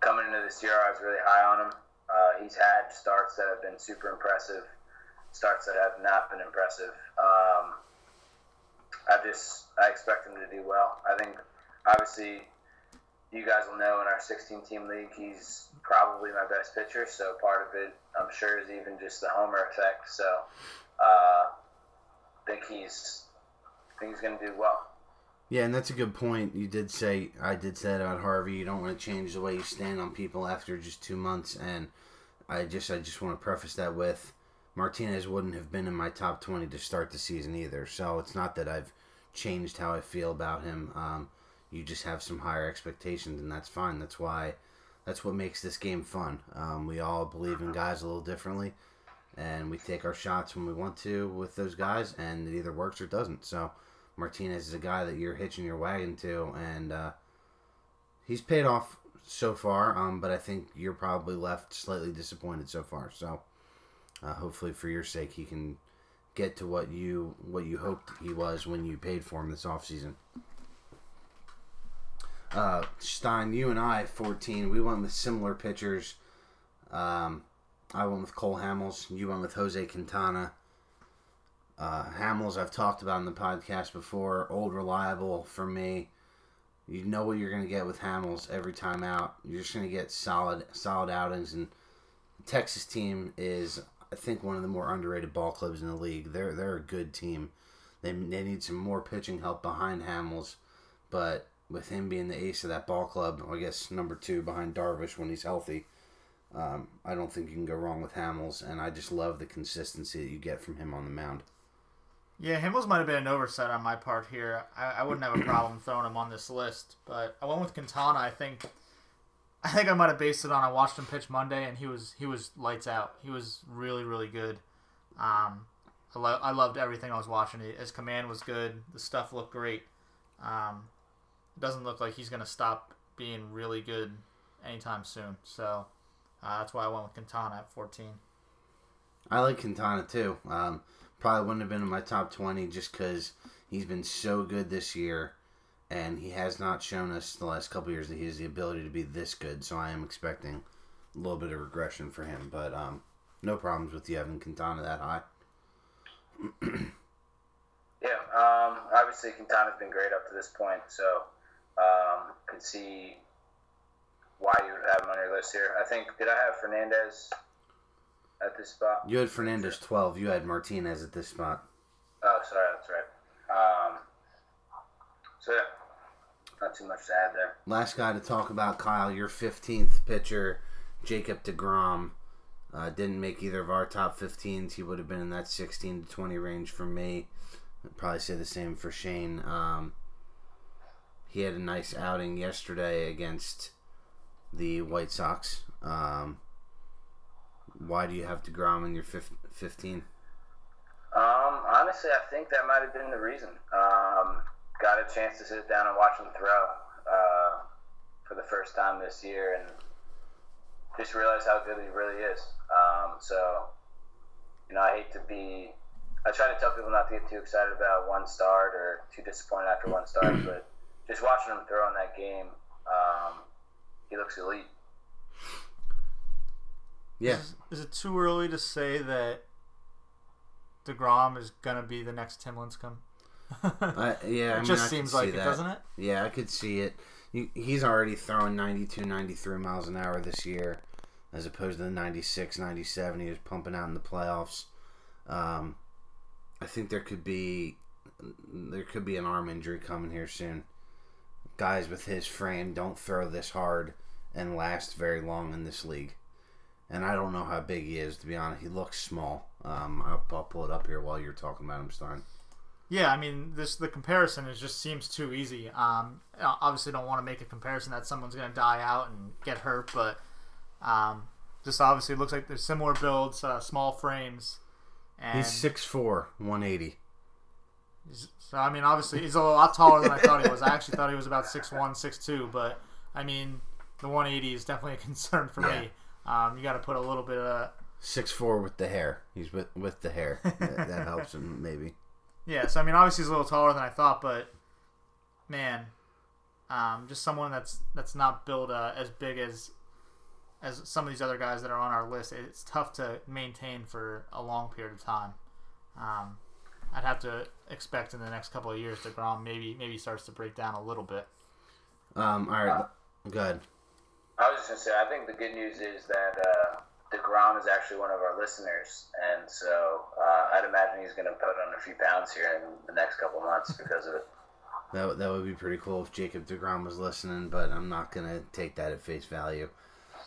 coming into this year, I was really high on him. Uh, he's had starts that have been super impressive, starts that have not been impressive. Um, I just I expect him to do well. I think obviously you guys will know in our 16 team league he's probably my best pitcher. So part of it I'm sure is even just the homer effect. So uh, I think he's think he's going to do well. Yeah, and that's a good point. You did say I did say about Harvey. You don't want to change the way you stand on people after just two months, and I just I just want to preface that with Martinez wouldn't have been in my top twenty to start the season either. So it's not that I've changed how I feel about him. Um, you just have some higher expectations, and that's fine. That's why that's what makes this game fun. Um, we all believe in guys a little differently, and we take our shots when we want to with those guys, and it either works or doesn't. So. Martinez is a guy that you're hitching your wagon to, and uh, he's paid off so far. Um, but I think you're probably left slightly disappointed so far. So uh, hopefully, for your sake, he can get to what you what you hoped he was when you paid for him this offseason. Uh, Stein, you and I, 14, we went with similar pitchers. Um, I went with Cole Hamels. You went with Jose Quintana. Uh, Hamels, I've talked about in the podcast before. Old reliable for me. You know what you're going to get with Hamels every time out. You're just going to get solid, solid outings. And the Texas team is, I think, one of the more underrated ball clubs in the league. They're they're a good team. They they need some more pitching help behind Hamels, but with him being the ace of that ball club, I guess number two behind Darvish when he's healthy. Um, I don't think you can go wrong with Hamels, and I just love the consistency that you get from him on the mound. Yeah, Hamels might have been an oversight on my part here. I, I wouldn't have a problem throwing him on this list, but I went with Quintana. I think, I think I might have based it on I watched him pitch Monday, and he was he was lights out. He was really really good. Um, I, lo- I loved everything I was watching. His command was good. The stuff looked great. Um, doesn't look like he's gonna stop being really good anytime soon. So uh, that's why I went with Quintana at 14. I like Quintana too. Um, probably wouldn't have been in my top 20 just because he's been so good this year and he has not shown us the last couple years that he has the ability to be this good. So I am expecting a little bit of regression for him. But um, no problems with you having Quintana that high. Yeah, um, obviously Quintana's been great up to this point, so um, could see why you would have him on your list here. I think did I have Fernandez at this spot? You had Fernandez 12. You had Martinez at this spot. Oh, sorry, that's right. Um, so yeah, not too much to add there. Last guy to talk about, Kyle, your 15th pitcher, Jacob DeGrom. Uh, didn't make either of our top 15s. He would have been in that 16 to 20 range for me. I'd probably say the same for Shane. Um, he had a nice outing yesterday against the White Sox. Um, why do you have to DeGrom in your 15? Um, honestly, I think that might have been the reason. Um, got a chance to sit down and watch him throw uh, for the first time this year, and just realized how good he really is. Um, so, you know, I hate to be. I try to tell people not to get too excited about one start or too disappointed after one start, but just watching him throw in that game, um, he looks elite. Yeah. Is, is it too early to say that Degrom is gonna be the next Tim Lincecum? Uh, yeah, I it mean, just I seems see like it, that. doesn't it? Yeah, I could see it. He's already throwing 92, 93 miles an hour this year, as opposed to the 96, 97 he was pumping out in the playoffs. Um, I think there could be there could be an arm injury coming here soon. Guys with his frame don't throw this hard and last very long in this league. And I don't know how big he is, to be honest. He looks small. Um, I'll, I'll pull it up here while you're talking about him, Stein. Yeah, I mean, this the comparison is just seems too easy. Um, obviously don't want to make a comparison that someone's going to die out and get hurt, but um, just obviously looks like they're similar builds, uh, small frames, and He's 6'4", 180. So I mean, obviously he's a lot taller than I thought he was. I actually thought he was about 6'1", 6'2", but I mean, the 180 is definitely a concern for Yeah. me. Um, you got to put a little bit of Six four with the hair. He's with with the hair. that, that helps him maybe. Yeah, so I mean, obviously he's a little taller than I thought, but man, um, just someone that's that's not built uh, as big as as some of these other guys that are on our list. It's tough to maintain for a long period of time. Um, I'd have to expect in the next couple of years Degrom maybe maybe starts to break down a little bit. Um. All right. Go ahead. I was just gonna say, I think the good news is that uh, Degrom is actually one of our listeners, and so uh, I'd imagine he's gonna put on a few pounds here in the next couple months because of it. That would- that would be pretty cool if Jacob Degrom was listening, but I'm not gonna take that at face value.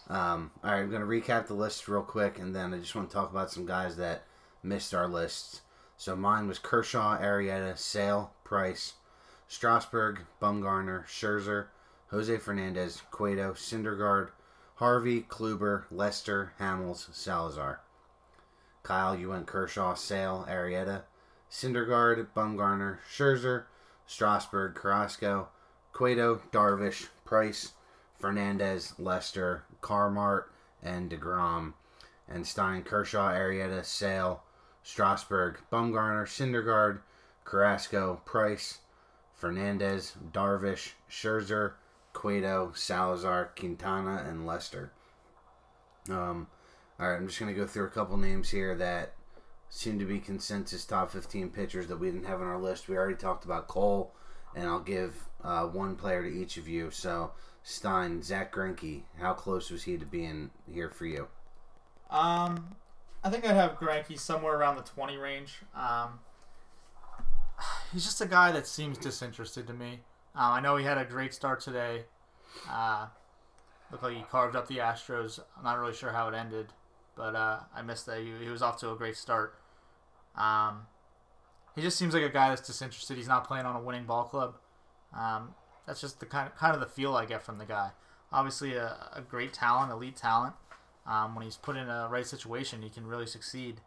Um. All right. I'm gonna recap the list real quick, and then I just want to talk about some guys that missed our lists. So mine was Kershaw, Arrieta, Sale, Price, Strasburg, Bumgarner, Scherzer, Jose Fernandez, Cueto, Syndergaard, Harvey, Kluber, Lester, Hamels, Salazar. Kyle, you went Kershaw, Sale, Arrieta, Syndergaard, Bumgarner, Scherzer, Strasburg, Carrasco, Cueto, Darvish, Price, Fernandez, Lester, Carmart, and DeGrom. And Stein, Kershaw, Arrieta, Sale, Strasburg, Bumgarner, Syndergaard, Carrasco, Price, Fernandez, Darvish, Scherzer, Cueto, Salazar, Quintana, and Lester. Um, all right, I'm just going to go through a couple names here that seem to be consensus top 15 pitchers that we didn't have on our list. We already talked about Cole, and I'll give uh, one player to each of you. So, Stein, Zack Greinke, how close was he to being here for you? Um, I think I'd have Greinke somewhere around the 20 range. Um, he's just a guy that seems disinterested to me. Um, I know he had a great start today. Uh, looked like he carved up the Astros. I'm not really sure how it ended, but uh, I missed that. He, he was off to a great start. Um, he just seems like a guy that's disinterested. He's not playing on a winning ball club. Um, that's just the kind of, kind of the feel I get from the guy. Obviously, a, a great talent, elite talent. Um, when he's put in a right situation, he can really succeed.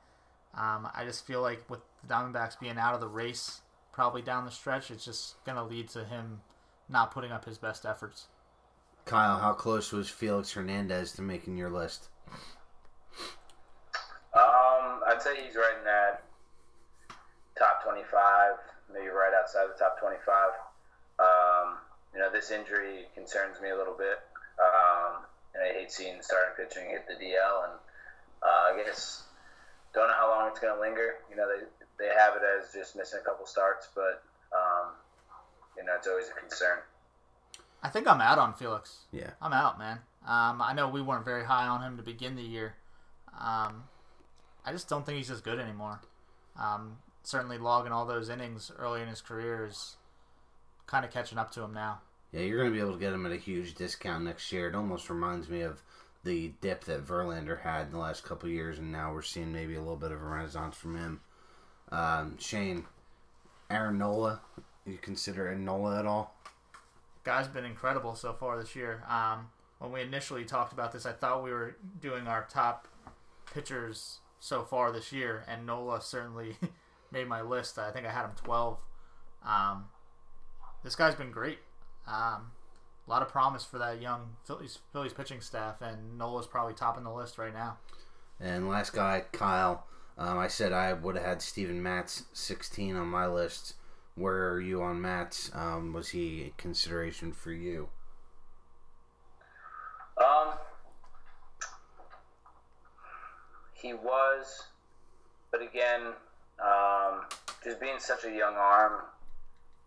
Um, I just feel like with the Diamondbacks being out of the race, probably down the stretch, it's just going to lead to him not putting up his best efforts. Kyle, how close was Felix Hernandez to making your list? Um, I'd say he's right in that top 25, maybe right outside the top 25. Um, you know, this injury concerns me a little bit. Um, and I hate seeing starting pitching hit the DL, and uh, I guess don't know how long it's going to linger. You know, they they have it as just missing a couple starts, but um, you know, it's always a concern. I think I'm out on Felix. Yeah. I'm out, man. Um, I know we weren't very high on him to begin the year. Um, I just don't think he's as good anymore. Um, certainly, logging all those innings early in his career is kind of catching up to him now. Yeah, you're going to be able to get him at a huge discount next year. It almost reminds me of the dip that Verlander had in the last couple years, and now we're seeing maybe a little bit of a renaissance from him. Um, Shane, Aaron Nola, you consider Nola at all? Guy's been incredible so far this year. Um, when we initially talked about this, I thought we were doing our top pitchers so far this year, and Nola certainly made my list. I think I had him 12. Um, this guy's been great. Um, a lot of promise for that young Phillies Phillies pitching staff, and Nola's probably topping the list right now. And last guy, Kyle. Um, I said I would have had Steven Matz 16 on my list. Where are you on Matz? Um, was he a consideration for you? Um, he was, but again, um, just being such a young arm.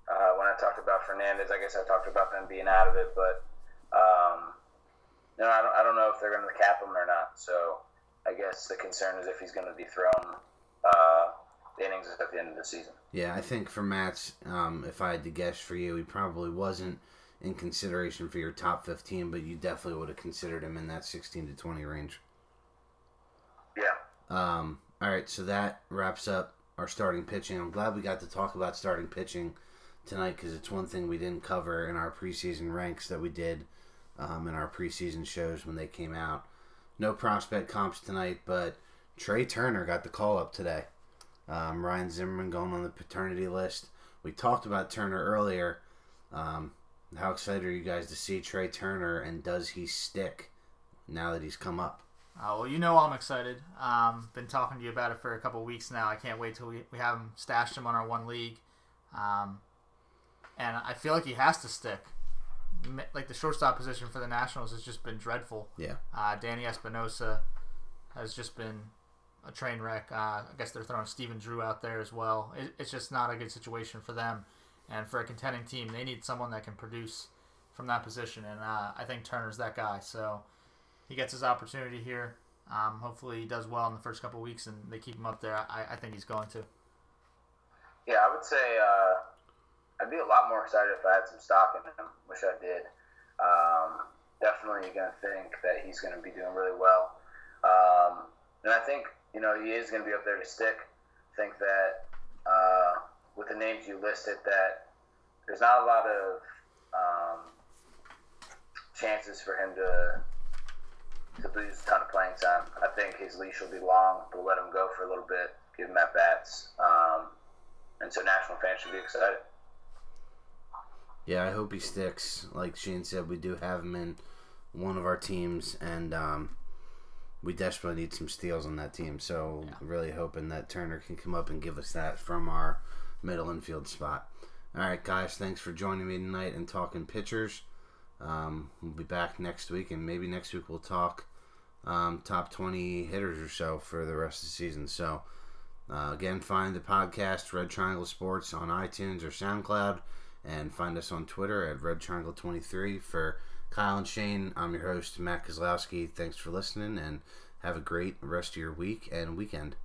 Uh, when I talked about Fernandez, I guess I talked about them being out of it, but um, no, I don't, I don't know if they're going to cap him or not. So I guess the concern is if he's going to dethrone uh, the innings at the end of the season. Yeah, I think for Matz, um, if I had to guess for you, he probably wasn't in consideration for your top 15, but you definitely would have considered him in that 16 to 20 range. Yeah. Um, all right, so that wraps up our starting pitching. I'm glad we got to talk about starting pitching tonight because it's one thing we didn't cover in our preseason ranks that we did um, in our preseason shows when they came out. No prospect comps tonight, but Trea Turner got the call up today. Um, Ryan Zimmerman going on the paternity list. We talked about Turner earlier. Um, how excited are you guys to see Trea Turner, and does he stick now that he's come up? Uh, well, you know I'm excited. Um, been talking to you about it for a couple weeks now. I can't wait till we, we have him stashed him on our one league. Um, and I feel like he has to stick. Like the shortstop position for the Nationals has just been dreadful. Yeah. Uh, Danny Espinosa has just been a train wreck. Uh, I guess they're throwing Stephen Drew out there as well. It, it's just not a good situation for them. And for a contending team, they need someone that can produce from that position. And uh, I think Turner's that guy. So he gets his opportunity here. Um, hopefully, he does well in the first couple weeks and they keep him up there. I, I think he's going to. Yeah, I would say uh, I'd be a lot more excited if I had some stock in him. Wish I did. Um, definitely going to think that he's going to be doing really well. Um, and I think you know he is going to be up there to stick. I think that uh, with the names you listed, that there's not a lot of um, chances for him to to lose a ton of playing time. I think his leash will be long. We'll let him go for a little bit, give him at bats, um, and so national fans should be excited. Yeah, I hope he sticks. Like Shane said, we do have him in one of our teams, and um, we desperately need some steals on that team. So Yeah. really hoping that Turner can come up and give us that from our middle infield spot. All right, guys, thanks for joining me tonight and talking pitchers. Um, we'll be back next week, and maybe next week we'll talk um, top 20 hitters or so for the rest of the season. So, uh, again, find the podcast Red Triangle Sports on iTunes or SoundCloud, and find us on Twitter at Red Triangle 23. For Kyle and Shane, I'm your host, Matt Kozlowski. Thanks for listening, and have a great rest of your week and weekend.